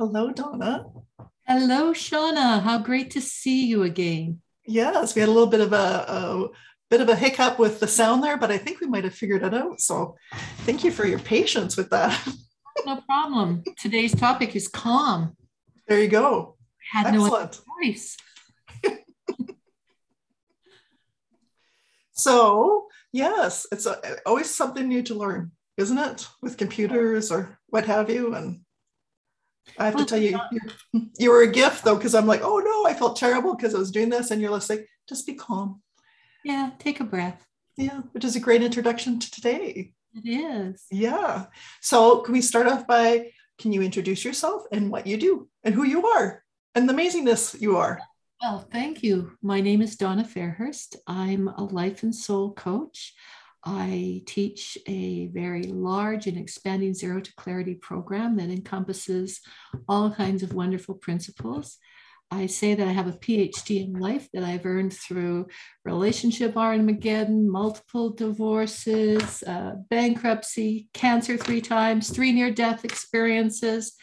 Hello, Donna. Hello, Shauna. How great to see you again. Yes, we had a little bit of a, a bit of a hiccup with the sound there, but I think we might have figured it out. So thank you for your patience with that. No problem. Today's topic is calm. There you go. Had Excellent. no choice. so yes, it's a, always something new to learn, isn't it? With computers or what have you. And I have to oh tell you, you, you were a gift though, because I'm like, oh no, I felt terrible because I was doing this. And you're just like, just be calm. Yeah, take a breath. Yeah, which is a great introduction to today. It is. Yeah. So can we start off by can you introduce yourself and what you do and who you are and the amazingness you are? Well, thank you. My name is Donna Fairhurst. I'm a life and soul coach. I teach a very large and expanding zero to clarity program that encompasses all kinds of wonderful principles. I say that I have a PhD in life that I've earned through relationship Armageddon, multiple divorces, uh, bankruptcy, cancer three times, three near death experiences.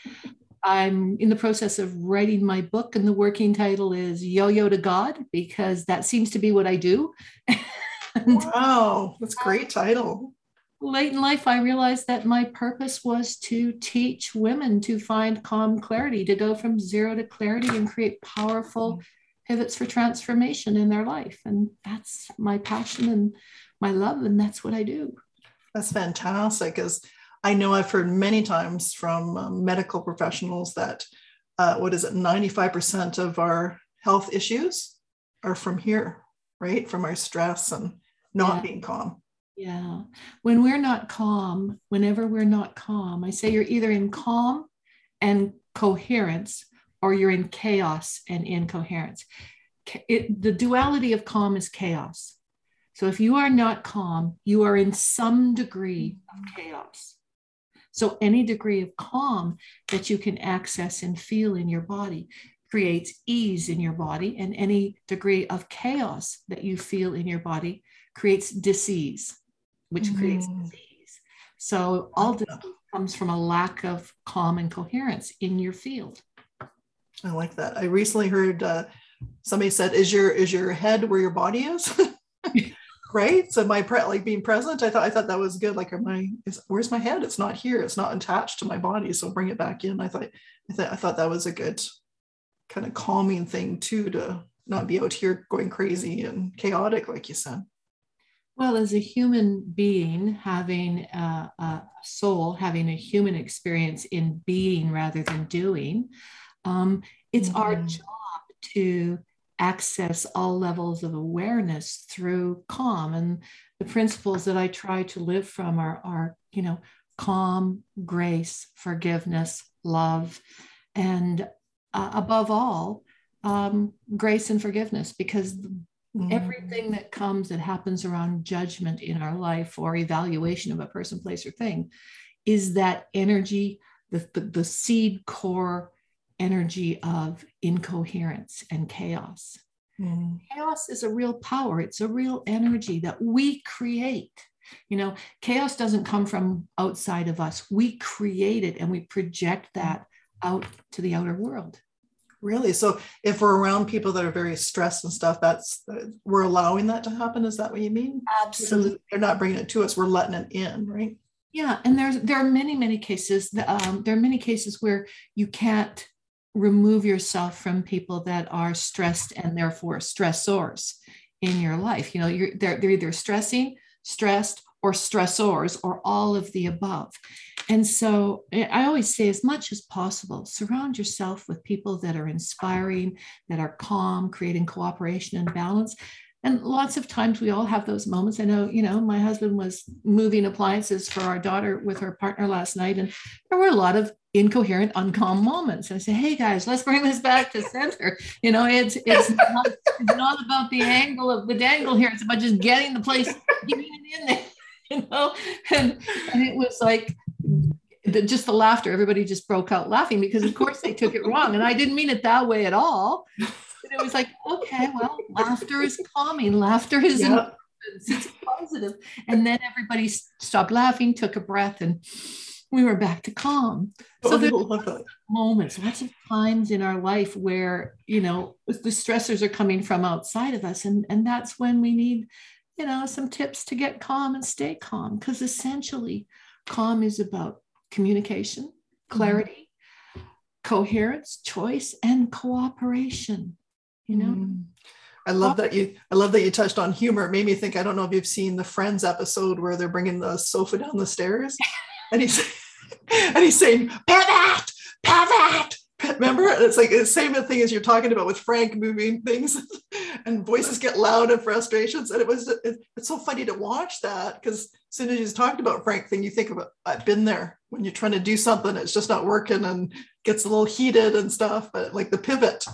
I'm in the process of writing my book, and the working title is Yo Yo to God because that seems to be what I do. wow, that's a great title. Late in life, I realized that my purpose was to teach women to find calm clarity, to go from zero to clarity and create powerful pivots for transformation in their life. And that's my passion and my love, and that's what I do. That's fantastic. As I know I've heard many times from um, medical professionals that uh, what is it, 95% of our health issues are from here, right? From our stress and not yeah. being calm. Yeah. When we're not calm, whenever we're not calm, I say you're either in calm and coherence or you're in chaos and incoherence. It, the duality of calm is chaos. So if you are not calm, you are in some degree of chaos. So any degree of calm that you can access and feel in your body creates ease in your body, and any degree of chaos that you feel in your body creates disease, which mm. creates disease. So all this comes from a lack of calm and coherence in your field. I like that. I recently heard uh, somebody said, "Is your is your head where your body is?" right. So my pre- like being present, I thought I thought that was good. Like, my is where's my head? It's not here. It's not attached to my body. So bring it back in. I thought I thought I thought that was a good kind of calming thing too to not be out here going crazy and chaotic, like you said. Well, as a human being, having a, a, soul, having a human experience in being rather than doing, um, it's mm-hmm. our job to access all levels of awareness through calm. And the principles that I try to live from are, are you know, calm, grace, forgiveness, love, and uh, above all, um, grace and forgiveness, because Mm-hmm. Everything that comes that happens around judgment in our life or evaluation of a person, place, or thing is that energy, the, the, the seed core energy of incoherence and chaos. Mm. Chaos is a real power, it's a real energy that we create. You know, chaos doesn't come from outside of us. We create it and we project that out to the outer world. Really? So if we're around people that are very stressed and stuff, that's we're allowing that to happen. Is that what you mean? Absolutely. They're not bringing it to us. We're letting it in, right? Yeah, and there's there are many many cases. Um, there are many cases where you can't remove yourself from people that are stressed and therefore stressors in your life. You know, you're they're, they're either stressing, stressed, or stressors, or all of the above. And so eh, I always say, as much as possible, surround yourself with people that are inspiring, that are calm, creating cooperation and balance. And lots of times we all have those moments. I know, you know, my husband was moving appliances for our daughter with her partner last night, and there were a lot of incoherent, uncalm moments. And I say, hey guys, let's bring this back to center. You know, it's it's not, it's not about the angle of the dangle here. It's about just getting the place, getting it in there. You know, and, and it was like the, just the laughter, everybody just broke out laughing because, of course, they took it wrong. And I didn't mean it that way at all. But it was like, okay, well, laughter is calming, laughter is yep. it's positive. And then everybody stopped laughing, took a breath, and we were back to calm. Oh, So I there love that. moments, lots of times in our life where, you know, the stressors are coming from outside of us. And, and that's when we need, you know, some tips to get calm and stay calm. Because essentially, calm is about communication, clarity, coherence, choice, and cooperation. You know, Mm. I love that you. I love that you touched on humor. It made me think. I don't know if you've seen the Friends episode where they're bringing the sofa down the stairs, and he's and he's saying pivot, pivot. Remember, it's like the same thing as you're talking about with Frank moving things, and voices get loud and frustrations. And it was it, it's so funny to watch that because as soon as you talked about Frank thing, you think about I've been there when you're trying to do something, it's just not working and gets a little heated and stuff. But like the pivot,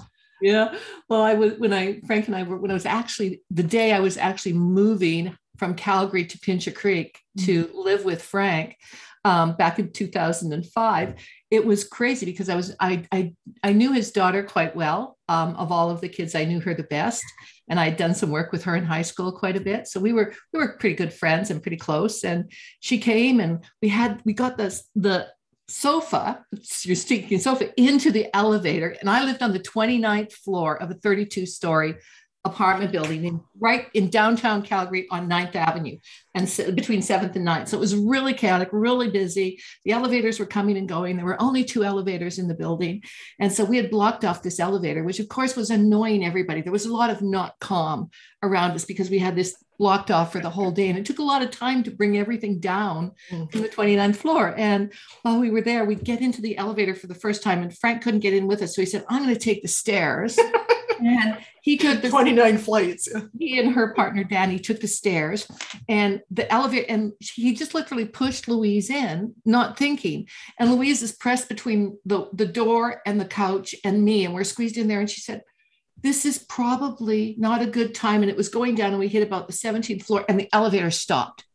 Yeah. Well, I was when I Frank and I were when I was actually the day I was actually moving from Calgary to Pincher Creek to live with Frank um, back in 2005. It was crazy because I was I I, I knew his daughter quite well. Um, of all of the kids, I knew her the best, and I had done some work with her in high school quite a bit. So we were we were pretty good friends and pretty close. And she came and we had we got this the sofa, your stinking sofa, into the elevator. And I lived on the 29th floor of a 32 story apartment building in right in downtown Calgary on 9th Avenue and so, between 7th and 9th. So it was really chaotic, really busy. The elevators were coming and going. There were only two elevators in the building. And so we had blocked off this elevator, which of course was annoying everybody. There was a lot of not calm around us because we had this blocked off for the whole day. And it took a lot of time to bring everything down Mm. to the 29th floor. And while we were there, we'd get into the elevator for the first time, and Frank couldn't get in with us. So he said, I'm going to take the stairs. and he took the 29 flights. he and her partner Danny took the stairs and the elevator and he just literally pushed Louise in not thinking and Louise is pressed between the, the door and the couch and me and we're squeezed in there and she said this is probably not a good time and it was going down and we hit about the 17th floor and the elevator stopped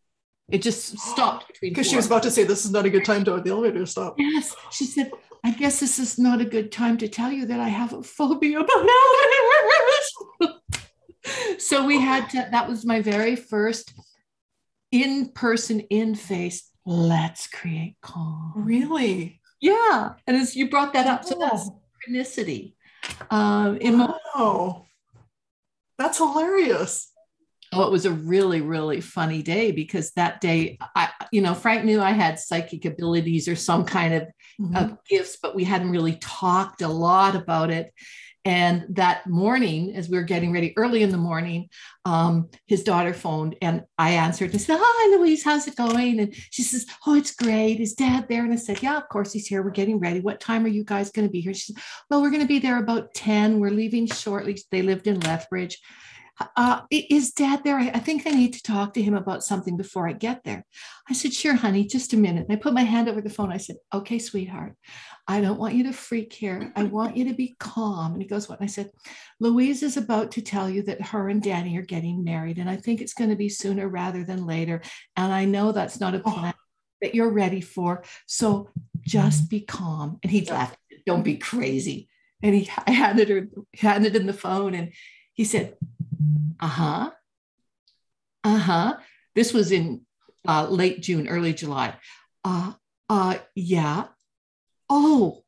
it just stopped between Because she was about to say this is not a good time to the elevator stop. Yes, she said, I guess this is not a good time to tell you that I have a phobia about elevators. so we had to, that was my very first in person, in face, let's create calm. Really? Yeah. And as you brought that up, so that's Oh, synchronicity. Um, wow. That's hilarious. oh, it was a really, really funny day because that day, I, you know, Frank knew I had psychic abilities or some kind of Mhm. of gifts, but we hadn't really talked a lot about it. And that morning, as we were getting ready early in the morning, um, his daughter phoned and I answered and said, Hi, Louise, how's it going? And she says, Oh, it's great. Is dad there? And I said, Yeah, of course he's here. We're getting ready. What time are you guys going to be here? She said, Well, we're going to be there about 10. We're leaving shortly. They lived in Lethbridge. Uh, is dad there? I think I need to talk to him about something before I get there. I said, Sure, honey, just a minute. And I put my hand over the phone. I said, Okay, sweetheart, I don't want you to freak here. I want you to be calm. And he goes, What? And I said, Louise is about to tell you that her and Danny are getting married. And I think it's going to be sooner rather than later. And I know that's not a Oh. plan that you're ready for. So just be calm. And he laughed, Don't be crazy. And he I handed her, handed him the phone and he said, Uh-huh. Uh-huh. This was in uh, late June, early July. Uh, uh, yeah. Oh,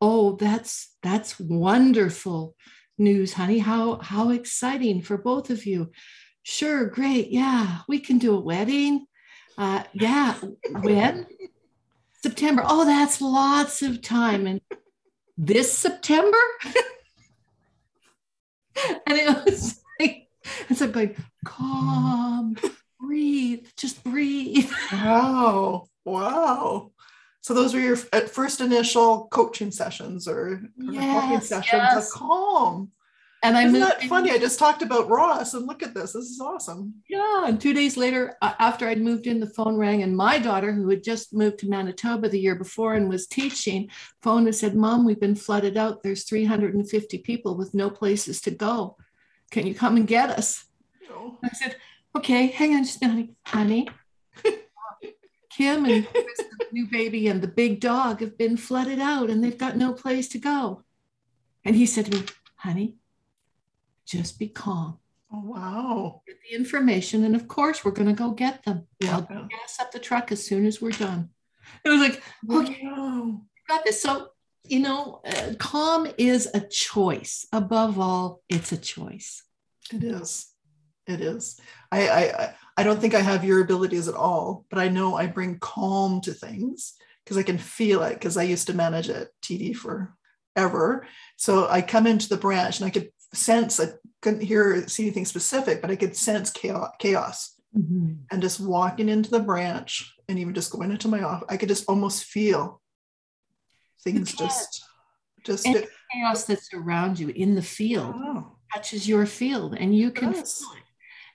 oh, that's that's wonderful news, honey. How how exciting for both of you. Sure, great. Yeah, we can do a wedding. Uh, yeah, when? September. Oh, that's lots of time. And this September? and it was like, and so I'm going, calm, breathe, just breathe. Wow. Wow. So those were your at first initial coaching sessions or, Yes, sessions yes. of calm. And I Isn't moved that funny? I just talked about Ross and look at this. This is awesome. Yeah. And two days later, uh, after I'd moved in, the phone rang, and my daughter, who had just moved to Manitoba the year before and was teaching, phoned and said, Mom, we've been flooded out. There's 350 people with no places to go. Can you come and get us? Know. I said, Okay, hang on just a minute, honey. Kim and the new baby and the big dog have been flooded out and they've got no place to go. And he said to me, honey, just be calm. Oh, wow. Get the information, and of course, we're going to go get them. Yeah. I'll gas up the truck as soon as we're done. it was like, oh, okay, wow. got this. So, you know, uh, calm is a choice. Above all, it's a choice. It is. It is. I, I I don't think I have your abilities at all, but I know I bring calm to things because I can feel it because I used to manage at TD forever. So I come into the branch and I could sense, I couldn't hear, see anything specific, but I could sense chaos. chaos. Mm-hmm. And just walking into the branch and even just going into my office, I could just almost feel things just, just and chaos that's around you in the field oh. touches your field and you can yes. feel it.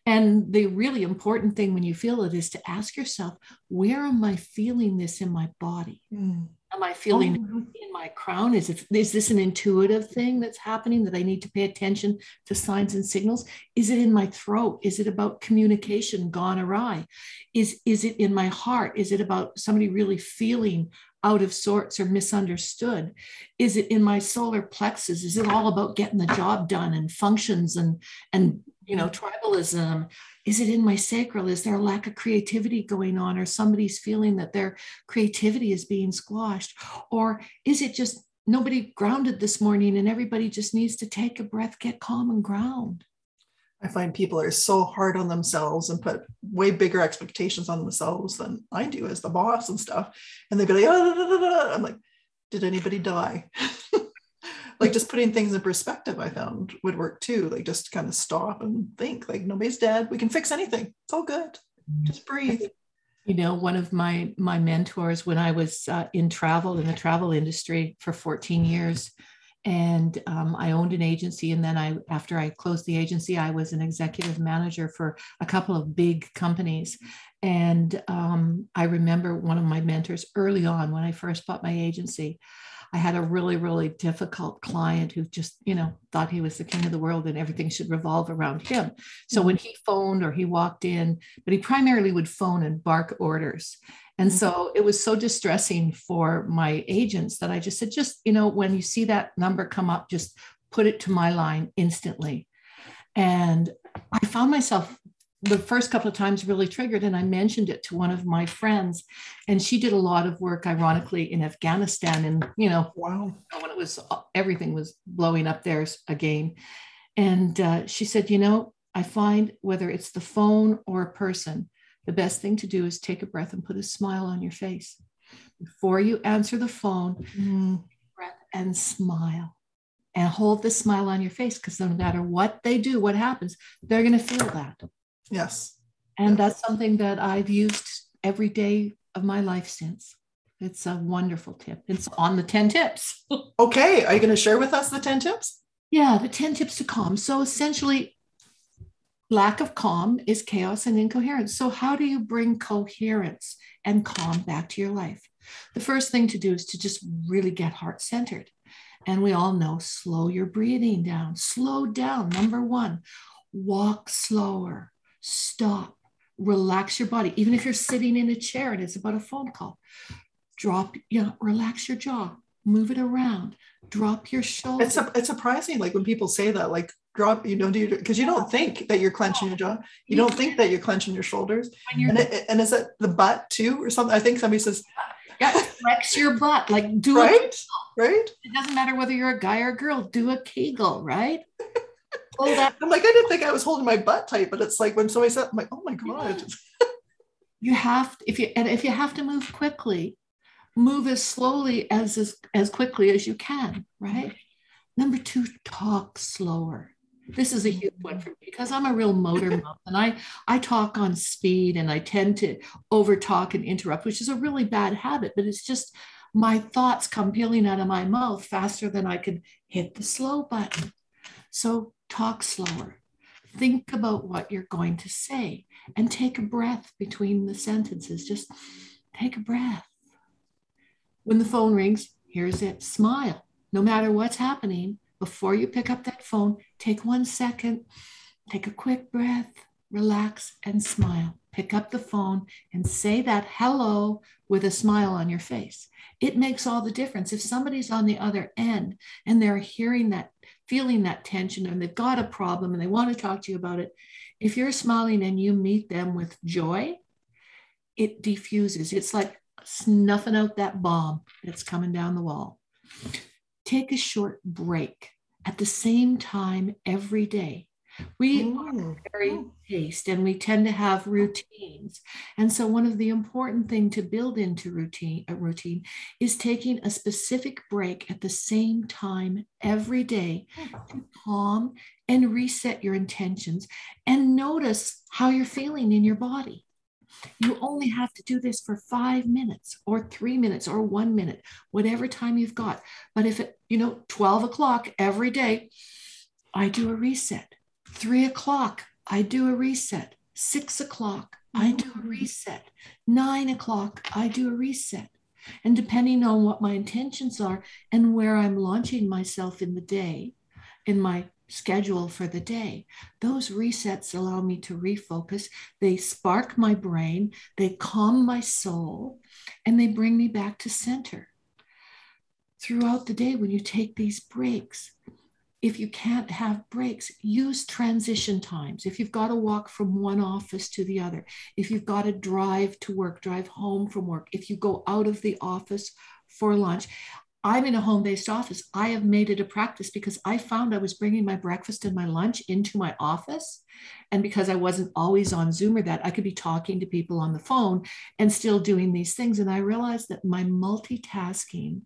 And the really important thing when you feel it is to ask yourself, where am I feeling this in my body? Mm. Am I feeling oh. in my crown? Is it is this an intuitive thing that's happening that I need to pay attention to signs and signals? Is it in my throat? Is it about communication gone awry? Is is it in my heart? Is it about somebody really feeling out of sorts or misunderstood? Is it in my solar plexus? Is it all about getting the job done and functions and and you know tribalism is it in my sacral is there a lack of creativity going on or somebody's feeling that their creativity is being squashed or is it just nobody grounded this morning and everybody just needs to take a breath get calm and ground i find people are so hard on themselves and put way bigger expectations on themselves than i do as the boss and stuff. And they'd be like oh, i'm like did anybody die? Like just putting things in perspective i found would work too. Like just kind of stop and think like nobody's dead. We can fix anything. It's all good. Just breathe. You know one of my my mentors when i was uh, in travel in the travel industry for 14 years and um, i owned an agency and then i after i closed the agency i was an executive manager for a couple of big companies and um, i remember one of my mentors early on when i first bought my agency I had a really, really difficult client who just, you know, thought he was the king of the world and everything should revolve around him. So when he phoned or he walked in, but he primarily would phone and bark orders. And mm-hmm. so it was so distressing for my agents that I just said, just, you know, when you see that number come up, just put it to my line instantly. And I found myself the first couple of times really triggered and i mentioned it to one of my friends and she did a lot of work ironically in afghanistan and you know wow when it was everything was blowing up there again and uh, she said you know i find whether it's the phone or a person the best thing to do is take a breath and put a smile on your face before you answer the phone mm. breath and smile and hold the smile on your face because no matter what they do what happens they're going to feel that Yes. And that's something that I've used every day of my life since. It's a wonderful tip. It's on the 10 tips. okay. Are you going to share with us the 10 tips? Yeah, the 10 tips to calm. So essentially, lack of calm is chaos and incoherence. So, how do you bring coherence and calm back to your life? The first thing to do is to just really get heart centered. And we all know slow your breathing down, slow down. Number one, walk slower stop, relax your body. Even if you're sitting in a chair and it's about a phone call, drop, you know, relax your jaw, move it around, drop your shoulder. It's, a, it's surprising, like when people say that, like drop, you know, do because you don't think that you're clenching your jaw. You don't think that you're clenching your shoulders. And, it, and is it the butt too, or something? I think somebody says, yeah, flex your butt. Like do right, it. Right. It doesn't matter whether you're a guy or a girl. Do a Kegel, right? I'm like, I didn't think I was holding my butt tight, but it's like when somebody said, I'm like, oh my God. you have to, if you and if you have to move quickly, move as slowly as as, as quickly as you can, right? Number two, talk slower. This is a huge one for me because I'm a real motor mouth and I I talk on speed and I tend to over talk and interrupt, which is a really bad habit, but it's just my thoughts come peeling out of my mouth faster than I can hit the slow button. So talk slower. Think about what you're going to say and take a breath between the sentences. Just take a breath. When the phone rings, here's it smile. No matter what's happening, before you pick up that phone, take one second, take a quick breath, relax, and smile. Pick up the phone and say that hello with a smile on your face. It makes all the difference. If somebody's on the other end and they're hearing that feeling that tension and they've got a problem and they want to talk to you about it, if you're smiling and you meet them with joy, it diffuses. It's like snuffing out that bomb that's coming down the wall. Take a short break at the same time every day. We mm. are very paced and we tend to have routines. And so one of the important thing to build into routine a routine is taking a specific break at the same time every day to calm and reset your intentions and notice how you're feeling in your body. You only have to do this for five minutes or three minutes or one minute, whatever time you've got. But if it, you know, 12 o'clock every day, I do a reset. Three o'clock, I do a reset. Six o'clock, I do a mm-hmm. reset. Nine o'clock, I do a reset. And depending on what my intentions are and where I'm launching myself in the day, in my schedule for the day. Those resets allow me to refocus. They spark my brain, they calm my soul, and they bring me back to center. Throughout the day, when you take these breaks, if you can't have breaks, use transition times. If you've got to walk from one office to the other, if you've got to drive to work, drive home from work, if you go out of the office for lunch, I'm in a home based office. I have made it a practice because I found I was bringing my breakfast and my lunch into my office. And because I wasn't always on Zoom or that, I could be talking to people on the phone and still doing these things. And I realized that my multitasking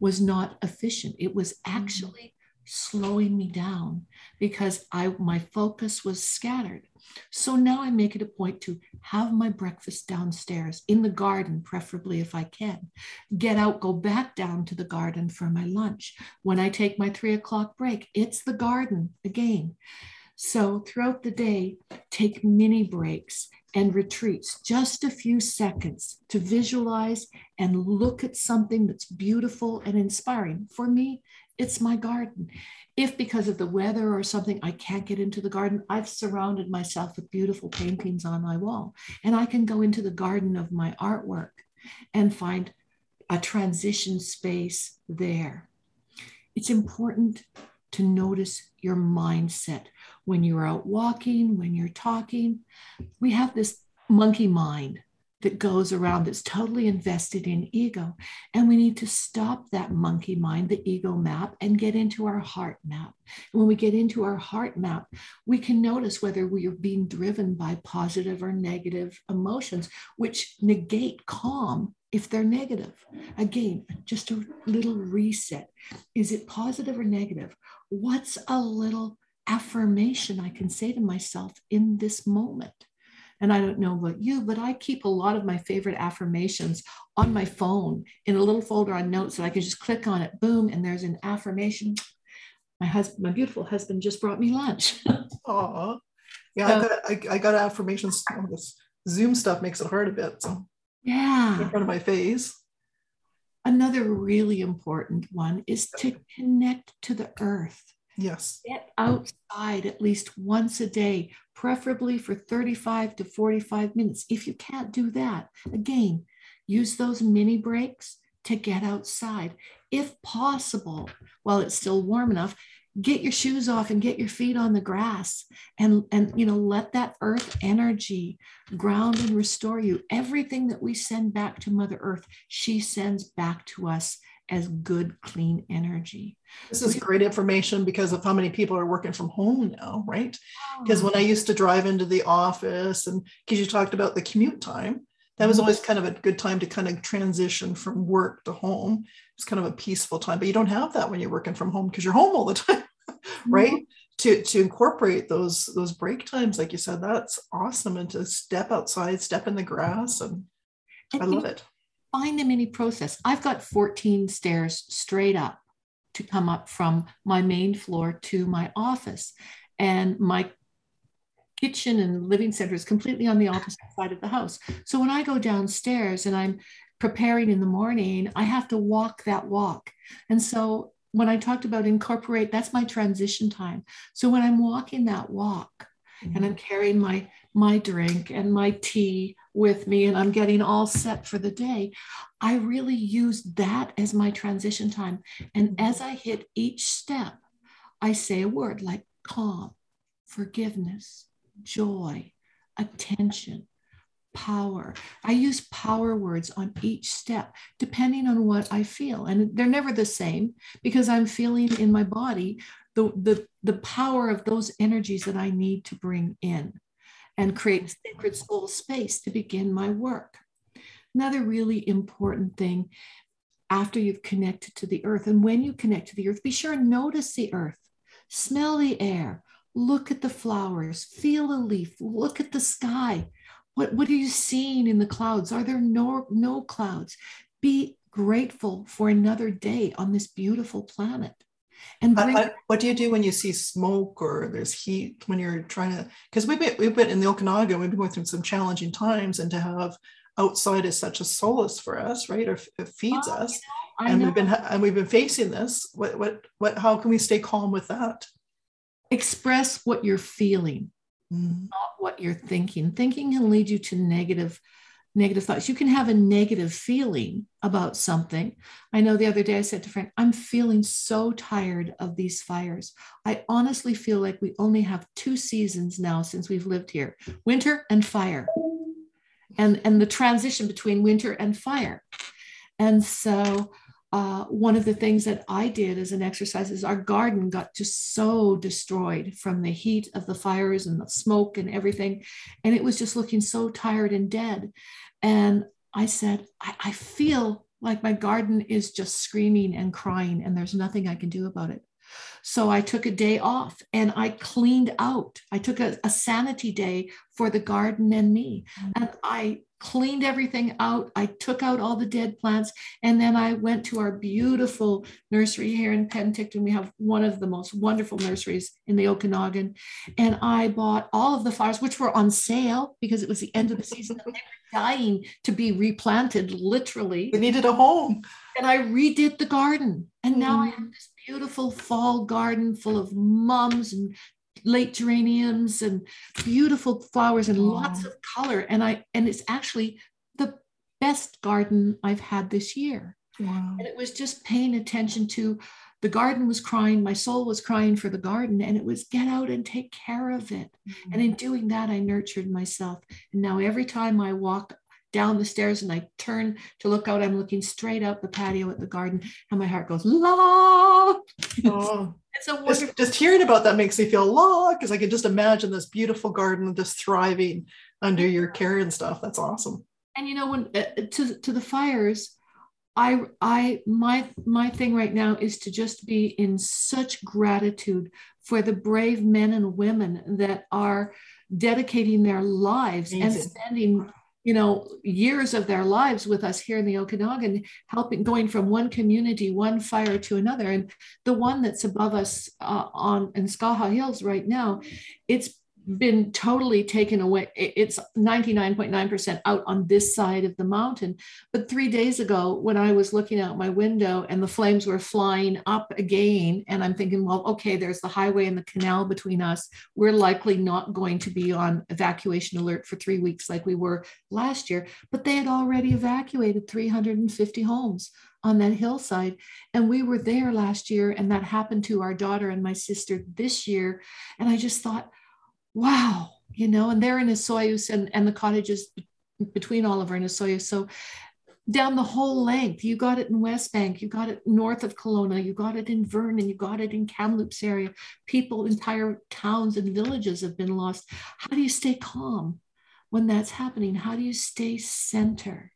was not efficient. It was mm. actually slowing me down because I my focus was scattered. So now I make it a point to have my breakfast downstairs in the garden, preferably if I can. Get out, go back down to the garden for my lunch. When I take my three o'clock break, it's the garden again. So throughout the day, take mini breaks and retreats, just a few seconds to visualize and look at something that's beautiful and inspiring. For me, it's my garden. If because of the weather or something I can't get into the garden, I've surrounded myself with beautiful paintings on my wall. And I can go into the garden of my artwork and find a transition space there. It's important to notice your mindset when you're out walking, when you're talking. We have this monkey mind that goes around that's totally invested in ego. And we need to stop that monkey mind, the ego map, and get into our heart map. And when we get into our heart map, we can notice whether we are being driven by positive or negative emotions, which negate calm if they're negative. Again, just a little reset. Is it positive or negative? What's a little affirmation I can say to myself in this moment? And I don't know about you, but I keep a lot of my favorite affirmations on my phone in a little folder on notes that I can just click on it, boom, and there's an affirmation. My husband, my beautiful husband, just brought me lunch. Oh, yeah, so, I, got, I, I got affirmations. Oh, this Zoom stuff makes it hard a bit. So yeah, in front of my face. Another really important one is to connect to the earth. Yes. Get outside at least once a day, preferably for 35 to 45 minutes. If you can't do that, again, use those mini breaks to get outside. If possible, while it's still warm enough, get your shoes off and get your feet on the grass and and you know let that earth energy ground and restore you everything that we send back to mother earth she sends back to us as good, clean energy. This is great information because of how many people are working from home now, right? Because when I oh. used to drive into the office and because you talked about the commute time, that was mm-hmm. always kind of a good time to kind of transition from work to home. It's kind of a peaceful time, but you don't have that when you're working from home because you're home all the time, right? Mm-hmm. To, to incorporate those those break times, like you said, that's awesome. And to step outside, step in the grass, and I love it find them any process. I've got 14 stairs straight up to come up from my main floor to my office. And my kitchen and living center is completely on the opposite side of the house. So when I go downstairs and I'm preparing in the morning, I have to walk that walk. And so when I talked about incorporate, that's my transition time. So when I'm walking that walk mm-hmm. and I'm carrying my my drink and my tea with me and I'm getting all set for the day, I really use that as my transition time. And as I hit each step, I say a word like calm, forgiveness, joy, attention, power. I use power words on each step, depending on what I feel. And they're never the same because I'm feeling in my body the, the, the power of those energies that I need to bring in and create a sacred soul space to begin my work. Another really important thing after you've connected to the earth, and when you connect to the earth, be sure and notice the earth, smell the air, look at the flowers, feel a leaf, look at the sky. What, what are you seeing in the clouds? Are there no, no clouds? Be grateful for another day on this beautiful planet. And I, I, what do you do when you see smoke or there's heat when you're trying to? Because we've been we've been in the Okanagan, we've been going through some challenging times, and to have outside is such a solace for us, right? Or it feeds oh, us, and we've been and we've been facing this. What what what? How can we stay calm with that? Express what you're feeling, mm. not what you're thinking. Thinking can lead you to negative negative thoughts. You can have a negative feeling about something. I know the other day I said to Frank, I'm feeling so tired of these fires. I honestly feel like we only have two seasons now since we've lived here winter and fire. And, and the transition between winter and fire. And so uh, one of the things that I did as an exercise is our garden got just so destroyed from the heat of the fires and the smoke and everything. And it was just looking so tired and dead. And I said, I, I feel like my garden is just screaming and crying, and there's nothing I can do about it. So I took a day off and I cleaned out. I took a, a sanity day for the garden and me. Mm-hmm. And I cleaned everything out. I took out all the dead plants. And then I went to our beautiful nursery here in Penticton. We have one of the most wonderful nurseries in the Okanagan. And I bought all of the flowers, which were on sale because it was the end of the season. they were dying to be replanted, literally. They needed a home. And I redid the garden. And now mm. I have this beautiful fall garden full of mums and late geraniums and beautiful flowers and lots of color. And I and it's actually the best garden I've had this year. Wow. And it was just paying attention to the garden was crying, my soul was crying for the garden, and it was get out and take care of it. Mm-hmm. And in doing that, I nurtured myself. And now every time I walk down the stairs and I turn to look out, I'm looking straight out the patio at the garden, and my heart goes, la. Oh. It's a wonderful. Just, just, hearing about that makes me feel la because I can just imagine this beautiful garden just thriving under your care and stuff. That's awesome. And you know, when uh, to to the fires, I I my my thing right now is to just be in such gratitude for the brave men and women that are dedicating their lives Amazing. and spending you know years of their lives with us here in the okanagan helping going from one community one fire to another. And the one that's above us uh, on in skaha hills right now it's been totally taken away. It's 99.9% out on this side of the mountain. But three days ago, when I was looking out my window and the flames were flying up again, and I'm thinking, well, okay, there's the highway and the canal between us. We're likely not going to be on evacuation alert for three weeks like we were last year. But they had already evacuated 350 homes on that hillside. And we were there last year, and that happened to our daughter and my sister this year. And I just thought, wow, you know, and they're in Osoyoos and, and the cottages between Oliver and Osoyoos. So down the whole length, you got it in Westbank, you got it north of Kelowna, you got it in Vernon, you got it in Kamloops area. People, entire towns and villages have been lost. How do you stay calm when that's happening? How do you stay center?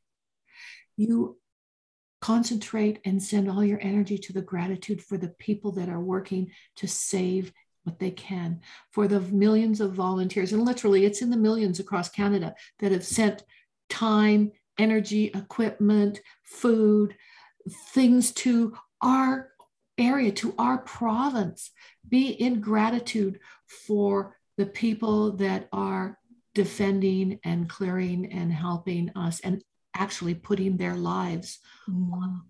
You concentrate and send all your energy to the gratitude for the people that are working to save what they can for the millions of volunteers. And literally, it's in the millions across Canada that have sent time, energy, equipment, food, things to our area, to our province. Be in gratitude for the people that are defending and clearing and helping us and actually putting their lives mm. on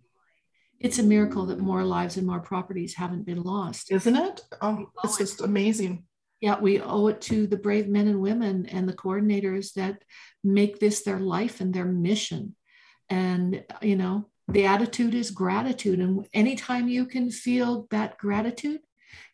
it's a miracle that more lives and more properties haven't been lost. Isn't it? Oh, it's just amazing. Yeah, we owe it to the brave men and women and the coordinators that make this their life and their mission. And, you know, the attitude is gratitude. And anytime you can feel that gratitude,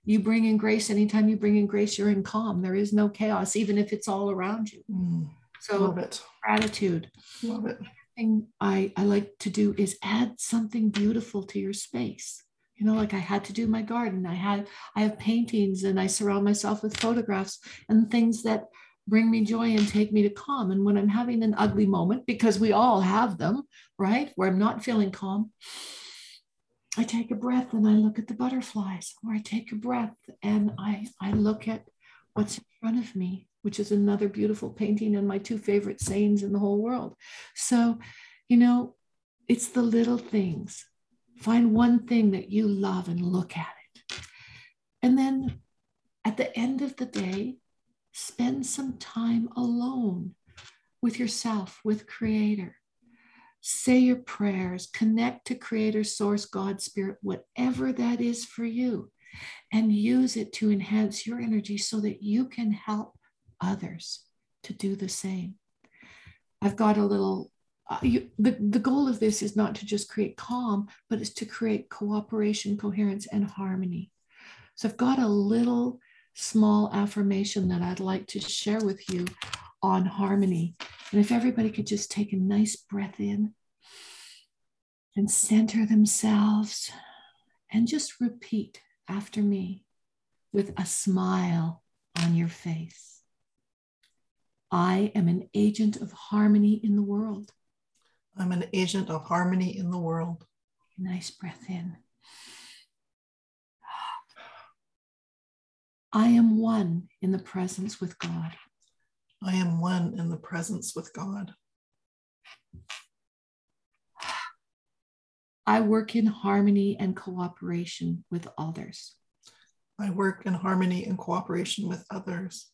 you bring in grace. Anytime you bring in grace, you're in calm. There is no chaos, even if it's all around you. Mm. So Love it. gratitude. Love it. Thing I, I like to do is add something beautiful to your space. You know, like I had to do my garden. I had I have paintings and I surround myself with photographs and things that bring me joy and take me to calm. And when I'm having an ugly moment, because we all have them, right? Where I'm not feeling calm, I take a breath and I look at the butterflies, or I take a breath and I, I look at what's in front of me, which is another beautiful painting and my two favorite sayings in the whole world. So, you know, it's the little things. Find one thing that you love and look at it. And then at the end of the day, spend some time alone with yourself, with Creator. Say your prayers, connect to Creator, Source, God, Spirit, whatever that is for you, and use it to enhance your energy so that you can help others to do the same. I've got a little, uh, you, the, the goal of this is not to just create calm, but it's to create cooperation, coherence, and harmony. So I've got a little small affirmation that I'd like to share with you on harmony. And if everybody could just take a nice breath in and center themselves and just repeat after me with a smile on your face. I am an agent of harmony in the world. I'm an agent of harmony in the world. Nice breath in. I am one in the presence with God. I am one in the presence with God. I work in harmony and cooperation with others. I work in harmony and cooperation with others.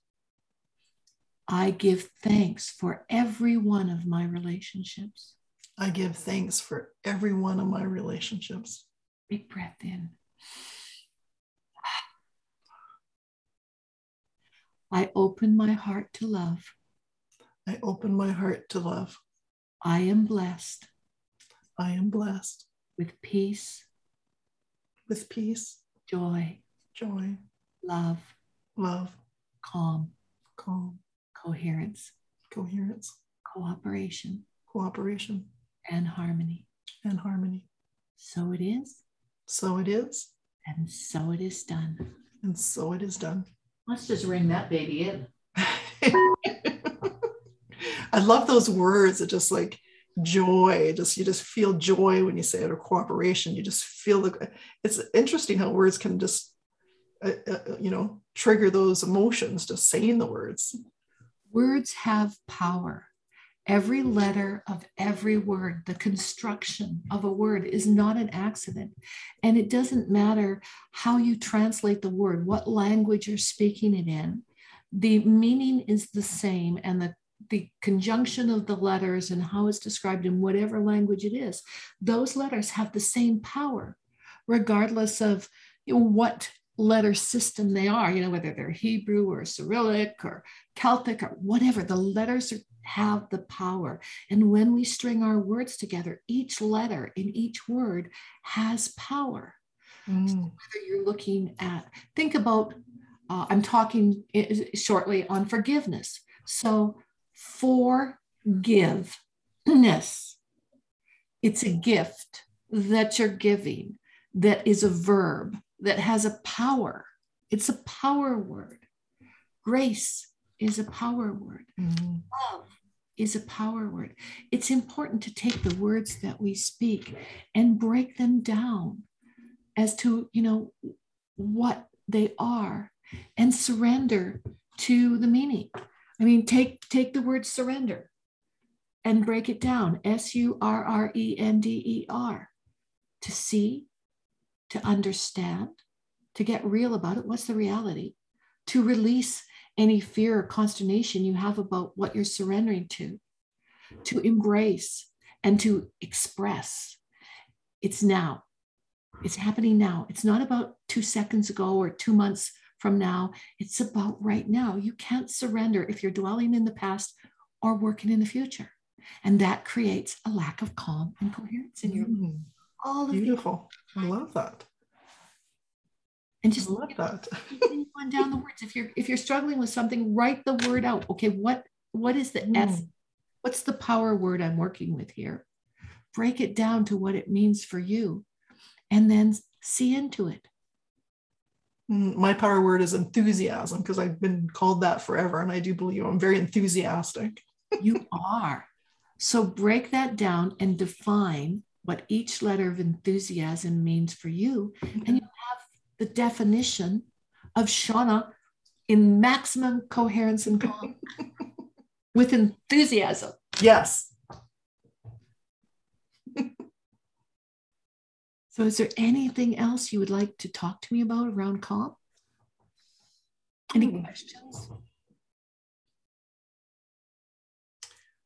I give thanks for every one of my relationships. I give thanks for every one of my relationships. Big breath in. I open my heart to love. I open my heart to love. I am blessed I am blessed with peace, with peace, joy, joy, love, love, calm, calm, coherence, coherence, cooperation, cooperation, and harmony. and harmony. So it is, So it is, and so it is done. and so it is done. Let's just ring that baby in. I love those words. It just like joy. Just you just feel joy when you say it, or cooperation. You just feel the. It's interesting how words can just, uh, uh, you know, trigger those emotions. Just saying the words. Words have power. Every letter of every word, the construction of a word is not an accident. And it doesn't matter how you translate the word, what language you're speaking it in, the meaning is the same. And the, the conjunction of the letters and how it's described in whatever language it is, those letters have the same power, regardless of what letter system they are, you know, whether they're Hebrew or Cyrillic or Celtic or whatever, the letters are, have the power. And when we string our words together, each letter in each word has power. Mm. So whether you're looking at, think about, uh, I'm talking shortly on forgiveness. So forgiveness, it's a gift that you're giving that is a verb that has a power. It's a power word. Grace is a power word. Mm. Love is a power word. It's important to take the words that we speak and break them down as to, you know, what they are and surrender to the meaning. I mean, take take the word surrender and break it down. S U R R E N D E R. To see, to understand, to get real about it. What's the reality? To release any fear or consternation you have about what you're surrendering to, to embrace and to express. It's now. It's happening now. It's not about two seconds ago or two months from now. It's about right now. You can't surrender if you're dwelling in the past or working in the future. And that creates a lack of calm and coherence in your Mm. All of Beautiful. I love that. and I just love that. on down the words. If you're if you're struggling with something, write the word out. Okay, what What is the S? What's the power word I'm working with here? Break it down to what it means for you and then see into it. Mm, my power word is enthusiasm because I've been called that forever. And I do believe I'm very enthusiastic. you are. So break that down and define what each letter of enthusiasm means for you. And you have the definition of Shauna in maximum coherence and calm with enthusiasm. Yes. so, is there anything else you would like to talk to me about around calm? Any hmm. questions?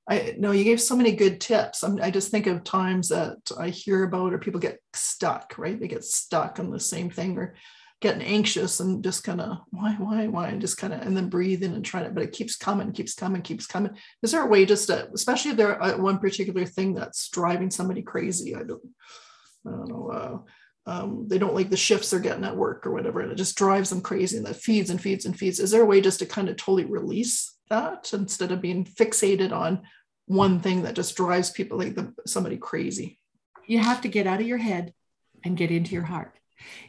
I know you gave so many good tips. I'm, i just think of times that I hear about or people get stuck, right? They get stuck on the same thing or getting anxious and just kind of why, why, why, and just kind of and then breathe in and try it, but it keeps coming, keeps coming, keeps coming. Is there a way just to, especially if there uh, one particular thing that's driving somebody crazy? I don't, I don't know. Uh, um, they don't like the shifts they're getting at work or whatever, and it just drives them crazy and that feeds and feeds and feeds. Is there a way just to kind of totally release that instead of being fixated on one thing that just drives people like the, somebody crazy. You have to get out of your head and get into your heart.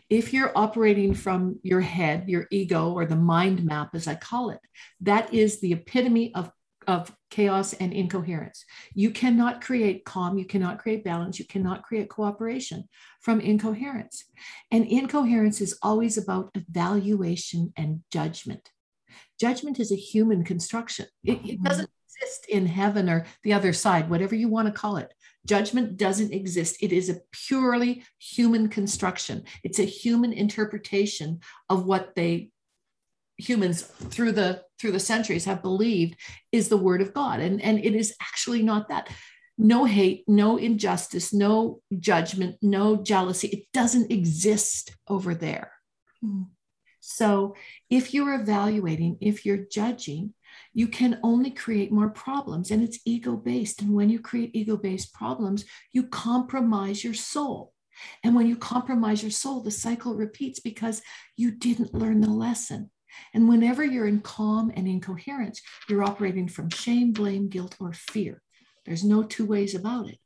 If you're operating from your head, your ego, or the mind map, as I call it, that is the epitome of, of chaos and incoherence. You cannot create calm, you cannot create balance, you cannot create cooperation from incoherence. And incoherence is always about evaluation and judgment. Judgment is a human construction. It, it mm-hmm. doesn't exist in heaven or the other side, whatever you want to call it. Judgment doesn't exist. It is a purely human construction. It's a human interpretation of what they humans through the through the centuries have believed is the word of God. And, and it is actually not that. No hate, no injustice, no judgment, no jealousy. It doesn't exist over there. Hmm. So if you're evaluating, if you're judging, you can only create more problems and it's ego based. And when you create ego based problems, you compromise your soul. And when you compromise your soul, the cycle repeats because you didn't learn the lesson. And whenever you're in calm and incoherence, you're operating from shame, blame, guilt, or fear. There's no two ways about it.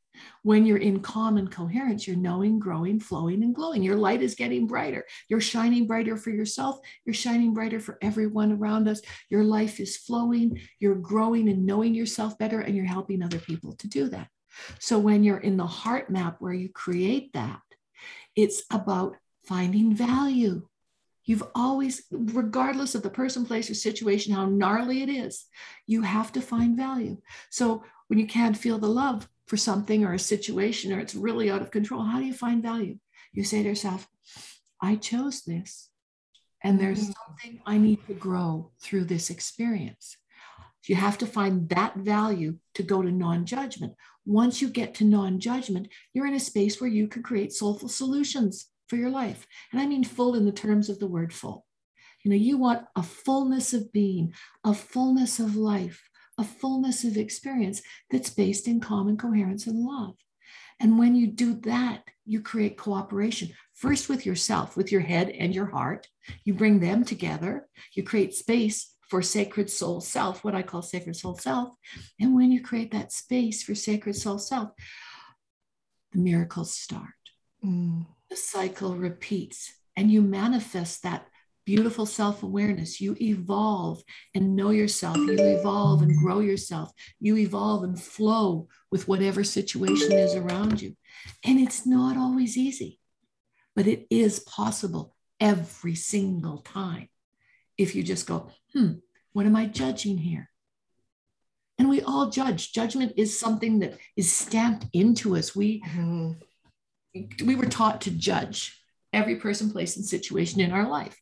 When you're in calm and coherence, you're knowing, growing, flowing, and glowing. Your light is getting brighter. You're shining brighter for yourself. You're shining brighter for everyone around us. Your life is flowing. You're growing and knowing yourself better, and you're helping other people to do that. So when you're in the heart map where you create that, it's about finding value. You've always, regardless of the person, place, or situation, how gnarly it is, you have to find value. So when you can't feel the love, for something or a situation or it's really out of control, how do you find value? You say to yourself, I chose this, and there's mm-hmm. something I need to grow through this experience. You have to find that value to go to non judgment. Once you get to non judgment, you're in a space where you can create soulful solutions for your life. And I mean full in the terms of the word full. You know, you want a fullness of being, a fullness of life, a fullness of experience that's based in common coherence and love. And when you do that, you create cooperation first with yourself, with your head and your heart. You bring them together. You create space for sacred soul self, what I call sacred soul self. And when you create that space for sacred soul self, the miracles start. Mm. The cycle repeats, and you manifest that beautiful self awareness. You evolve and know yourself. You evolve and grow yourself. You evolve and flow with whatever situation is around you. And it's not always easy, but it is possible every single time if you just go, hmm, what am I judging here? And we all judge. Judgment is something that is stamped into us. We, mm-hmm. we were taught to judge every person, place, and situation in our life.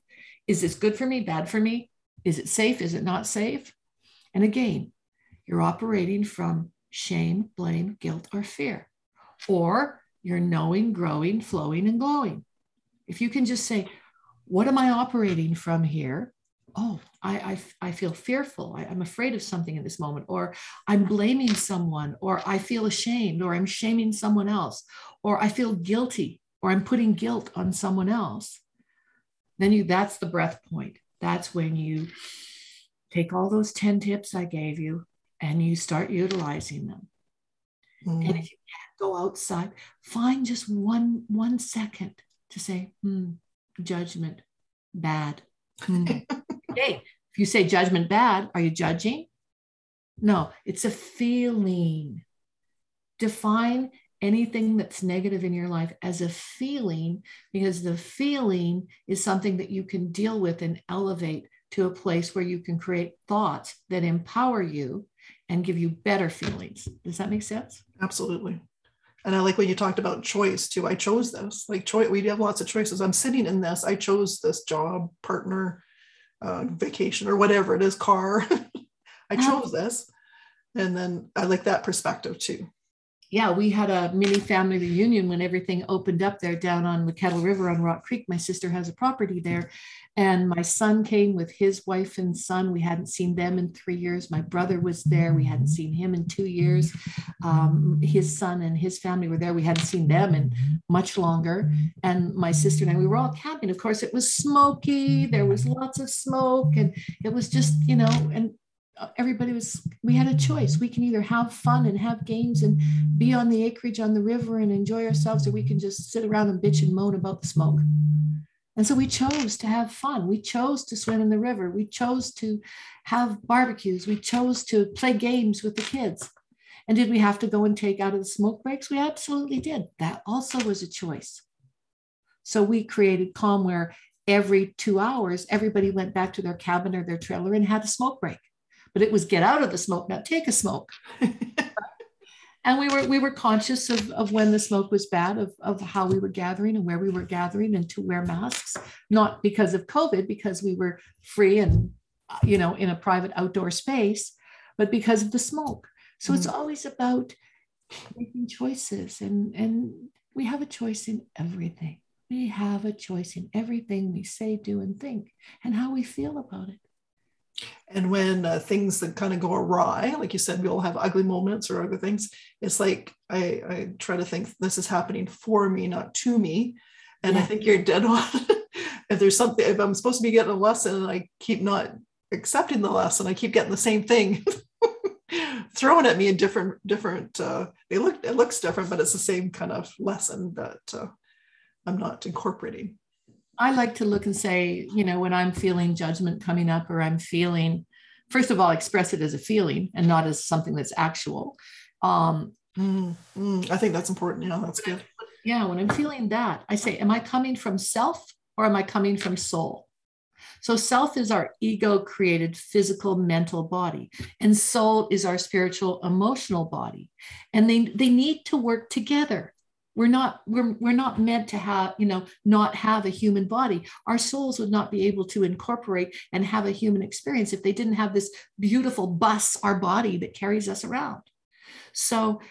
Is this good for me, bad for me? Is it safe? Is it not safe? And again, you're operating from shame, blame, guilt, or fear. Or you're knowing, growing, flowing, and glowing. If you can just say, What am I operating from here? Oh, I, I, I feel fearful. I, I'm afraid of something in this moment. Or I'm blaming someone, or I feel ashamed, or I'm shaming someone else, or I feel guilty, or I'm putting guilt on someone else then you that's the breath point that's when you take all those 10 tips i gave you and you start utilizing them. Mm. And if you can't go outside, find just one one second to say, hmm, judgment, bad. Hmm. okay. If you say judgment bad, are you judging? No, it's a feeling. Define anything that's negative in your life as a feeling because the feeling is something that you can deal with and elevate to a place where you can create thoughts that empower you and give you better feelings. Does that make sense? Absolutely. And I like when you talked about choice too. I chose this. Like choice, we have lots of choices. I'm sitting in this. I chose this job, partner, uh, vacation, or whatever it is, car. I chose this. And then I like that perspective too yeah, we had a mini family reunion when everything opened up there down on the Kettle River on Rock Creek. My sister has a property there. And my son came with his wife and son. We hadn't seen them in three years. My brother was there. We hadn't seen him in two years. Um, his son and his family were there. We hadn't seen them in much longer. And my sister and I, we were all camping. Of course, it was smoky. There was lots of smoke. And it was just, you know, and everybody was we had a choice. We can either have fun and have games and be on the acreage on the river and enjoy ourselves or we can just sit around and bitch and moan about the smoke. And so we chose to have fun. We chose to swim in the river. We chose to have barbecues. We chose to play games with the kids. And did we have to go and take out of the smoke breaks? We absolutely did. That also was a choice. So we created calm where every two hours everybody went back to their cabin or their trailer and had a smoke break but it was get out of the smoke, not take a smoke. and we were we were conscious of, of when the smoke was bad, of, of how we were gathering and where we were gathering and to wear masks, not because of COVID, because we were free and you know in a private outdoor space, but because of the smoke. So mm-hmm. it's always about making choices and and we have a choice in everything. We have a choice in everything we say, do, and think, and how we feel about it. And when uh, things that kind of go awry, like you said, we all have ugly moments or other things. It's like I, I try to think this is happening for me, not to me. And yeah. I think you're dead on. if there's something, if I'm supposed to be getting a lesson and I keep not accepting the lesson, I keep getting the same thing thrown at me in different, different. Uh, they look, it looks different, but it's the same kind of lesson that uh, I'm not incorporating. I like to look and say, you know, when I'm feeling judgment coming up or I'm feeling, first of all, express it as a feeling and not as something that's actual. Um, mm, mm, I think that's important. Yeah, that's good. Yeah, when I'm feeling that, I say, am I coming from self or am I coming from soul? So, self is our ego created physical, mental body, and soul is our spiritual, emotional body. And they, they need to work together we're not we're, we're not meant to have you know not have a human body. Our souls would not be able to incorporate and have a human experience if they didn't have this beautiful bus our body that carries us around. So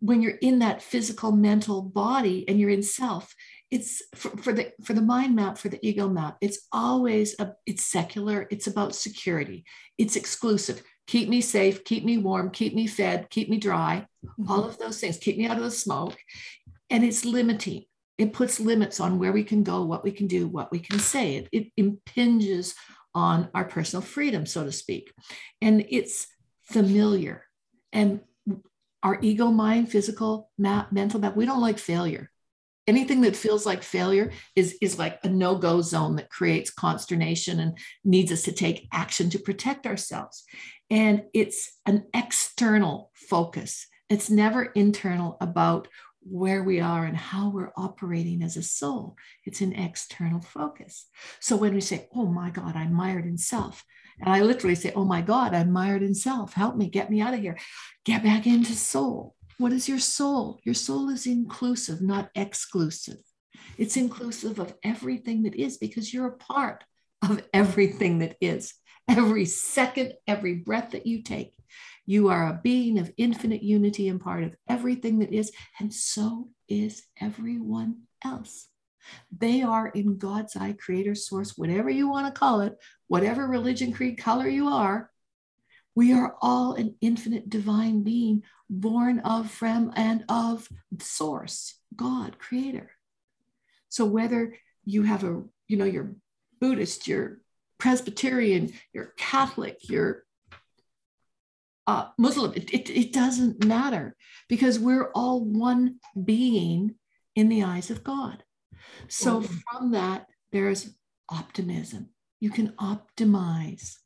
when you're in that physical mental body and you're in self it's for, for, the for the mind map for the ego map it's always a, it's secular it's about security. It's exclusive. Keep me safe keep me warm keep me fed keep me dry mm-hmm. all of those things. Keep me out of the smoke and it's limiting. It puts limits on where we can go, what we can do, what we can say. It, it impinges on our personal freedom, so to speak. And it's familiar. And our ego mind, physical, mental map, we don't like failure. Anything that feels like failure is, is like a no go zone that creates consternation and needs us to take action to protect ourselves. And it's an external focus. It's never internal about where we are and how we're operating as a soul. It's an external focus. So when we say, Oh my God, I'm mired in self, and I literally say, Oh my God, I'm mired in self, help me, get me out of here, get back into soul. What is your soul? Your soul is inclusive, not exclusive. It's inclusive of everything that is because you're a part of everything that is. Every second, every breath that you take, you are a being of infinite unity and part of everything that is, and so is everyone else. They are in God's eye, creator, source, whatever you want to call it, whatever religion, creed, color you are. We are all an infinite divine being born of, from, and of source, God, creator. So whether you have a, you know, you're Buddhist, you're Presbyterian, you're Catholic, you're uh, Muslim, it, it, it doesn't matter because we're all one being in the eyes of God. So from that, there's optimism. You can optimize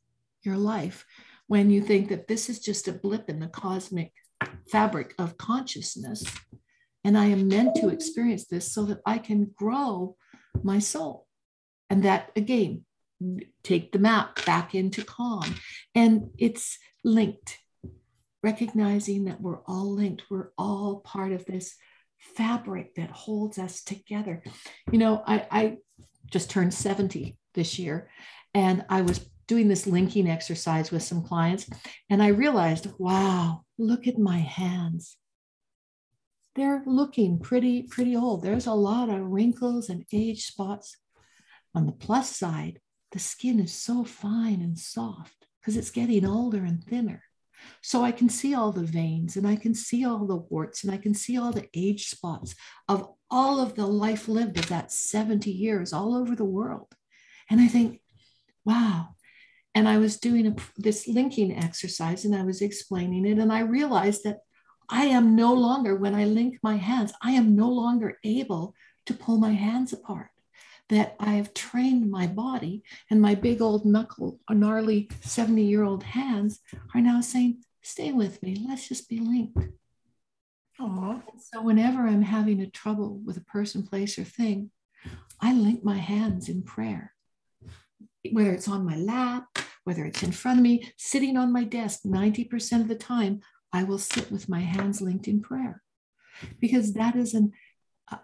your life when you think that this is just a blip in the cosmic fabric of consciousness. And I am meant to experience this so that I can grow my soul. And that again, take the map back into calm. And it's linked, recognizing that we're all linked, we're all part of this fabric that holds us together. You know, I, I just turned 70 this year, and I was doing this linking exercise with some clients, and I realized, wow, look at my hands. They're looking pretty, pretty old. There's a lot of wrinkles and age spots. On the plus side, the skin is so fine and soft because it's getting older and thinner. So I can see all the veins and I can see all the warts and I can see all the age spots of all of the life lived of that 70 years all over the world. And I think, wow. And I was doing a, this linking exercise and I was explaining it. And I realized that I am no longer, when I link my hands, I am no longer able to pull my hands apart that I have trained my body and my big old knuckle, gnarly 70 year old hands are now saying, Stay with me. Let's just be linked. Aww. So, whenever I'm having a trouble with a person, place, or thing, I link my hands in prayer. Whether it's on my lap, whether it's in front of me, sitting on my desk, 90% of the time, I will sit with my hands linked in prayer. Because that is an,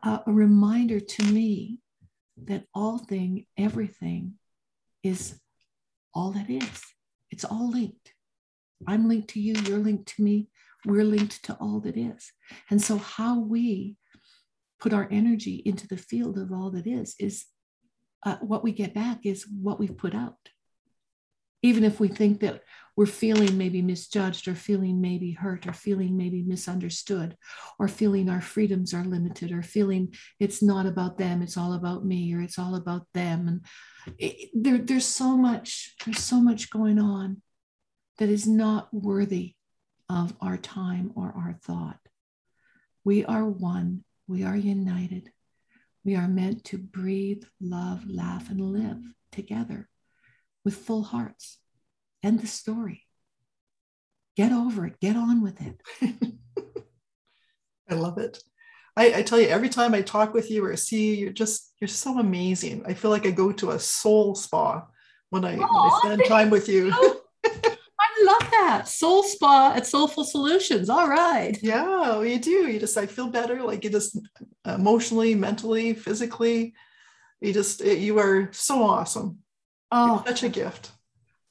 a, a reminder to me that all thing, everything is all that is. It's all linked. I'm linked to you, you're linked to me, we're linked to all that is. And so, how we put our energy into the field of all that is, is uh, what we get back is what we've put out. Even if we think that we're feeling maybe misjudged or feeling maybe hurt or feeling maybe misunderstood or feeling our freedoms are limited or feeling it's not about them it's all about me or it's all about them. And it, there, there's so much there's so much going on that is not worthy of our time or our thought. We are one we are united. We are meant to breathe love laugh and live together with full hearts End the story. Get over it. Get on with it. I love it. I, I, tell you, every time I talk with you or see you, you're just you're so amazing. I feel like I go to a soul spa when I, when I spend time with you. I love that soul spa at Soulful Solutions. All right. Yeah, you do. You just I feel better. Like you just emotionally, mentally, physically. You just you are so awesome. Oh, you're such a gift.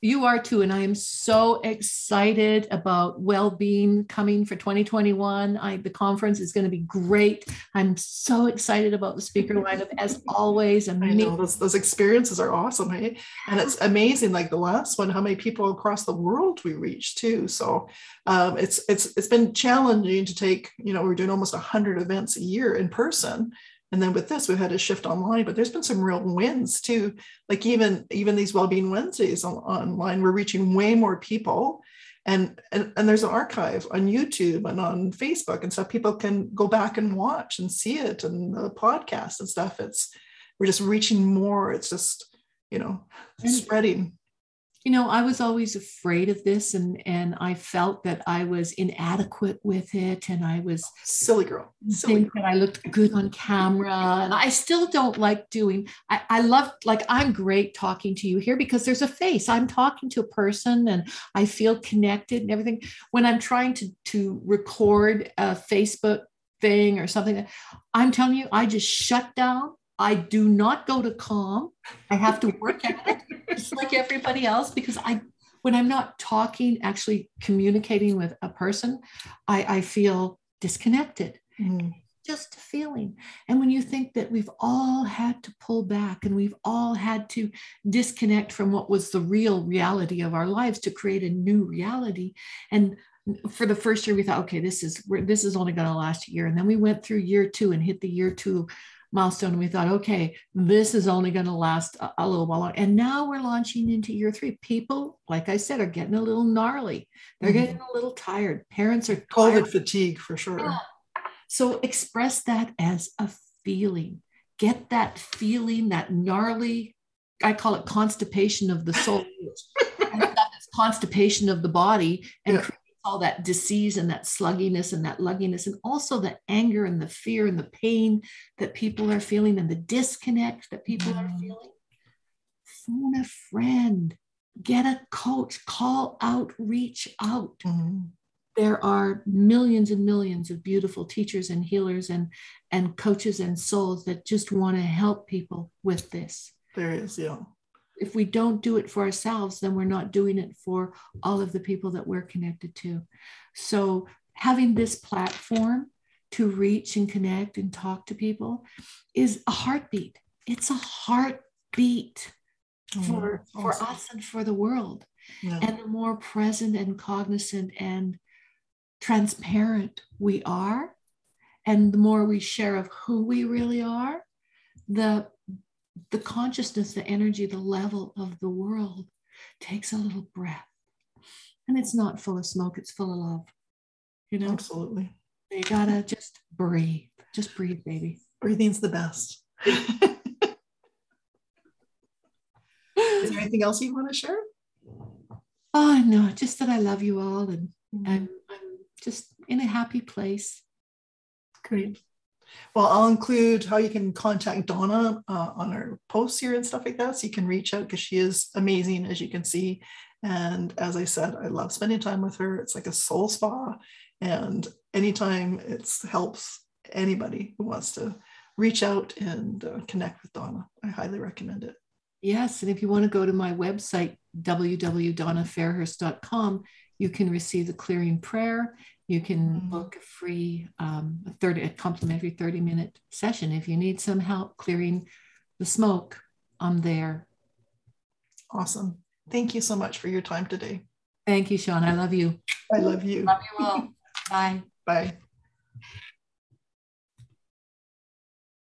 You are too. And I am so excited about well-being coming for 2021. I, the conference is going to be great. I'm so excited about the speaker lineup as always. I know those, those experiences are awesome. Hey? And it's amazing. Like the last one, how many people across the world we reached too. So um, it's, it's, it's been challenging to take, you know, we're doing almost hundred events a year in person and then with this we've had a shift online but there's been some real wins too. Like even even these well-being wednesdays on, online we're reaching way more people. And, and and there's an archive on youtube and on facebook and stuff. People can go back and watch and see it and the podcast and stuff. It's we're just reaching more. It's just you know and, spreading you know i was always afraid of this and and i felt that i was inadequate with it and i was silly girl. Silly girl. i looked good on camera and i still don't like doing i i love like i'm great talking to you here because there's a face. I'm talking to a person and i feel connected and everything. When i'm trying to to record a facebook thing or something i'm telling you i just shut down I do not go to calm. I have to work at it just like everybody else because I when I'm not talking, actually communicating with a person, I, I feel disconnected. Mm. Just a feeling. And when you think that we've all had to pull back and we've all had to disconnect from what was the real reality of our lives to create a new reality. And for the first year, we thought, okay, this is this is only going to last a year. And then we went through year two and hit the year two milestone and we thought, okay, this is only going to last a, a, little while. And now we're launching into year three. People, like I said, are getting a little gnarly. They're mm-hmm. getting a little tired. Parents are COVID tired. fatigue for sure. Yeah. So express that as a feeling. Get that feeling, that gnarly, I call it constipation of the soul. constipation of the body and yeah all that disease and that slugginess and that lugginess, and also the anger and the fear and the pain that people are feeling and the disconnect that people mm. are feeling. Phone a friend, get a coach, call out, reach out. Mm. There are millions and millions of beautiful teachers and healers and, and coaches and souls that just want to help people with this. There is, yeah if we don't do it for ourselves, then we're not doing it for all of the people that we're connected to. So having this platform to reach and connect and talk to people is a heartbeat. It's a heartbeat oh, for, awesome. for us and for the world. Yeah. And the more present and cognizant and transparent we are, and the more we share of who we really are, the the consciousness, the energy, the level of the world takes a little breath. And it's not full of smoke, it's full of love. You know? Absolutely. You gotta just breathe. Just breathe, baby. Breathing's the best. Is there anything else you want to share? Oh no, just that I love you all and mm-hmm. I'm, I'm just in a happy place. Great. Well, I'll include how you can contact Donna uh, on our posts here and stuff like that. So you can reach out because she is amazing, as you can see. And as I said, I love spending time with her. It's like a soul spa. And anytime it helps anybody who wants to reach out and uh, connect with Donna, I highly recommend it. Yes. And if you want to go to my website, www.donnafairhurst.com, you can receive the clearing prayer. You can mm-hmm. book a free um, a 30 a complimentary 30 minute session if you need some help clearing the smoke i'm there. Awesome. Thank you so much for your time today. Thank you sean. I love you. I love you. Love you all. Bye. Bye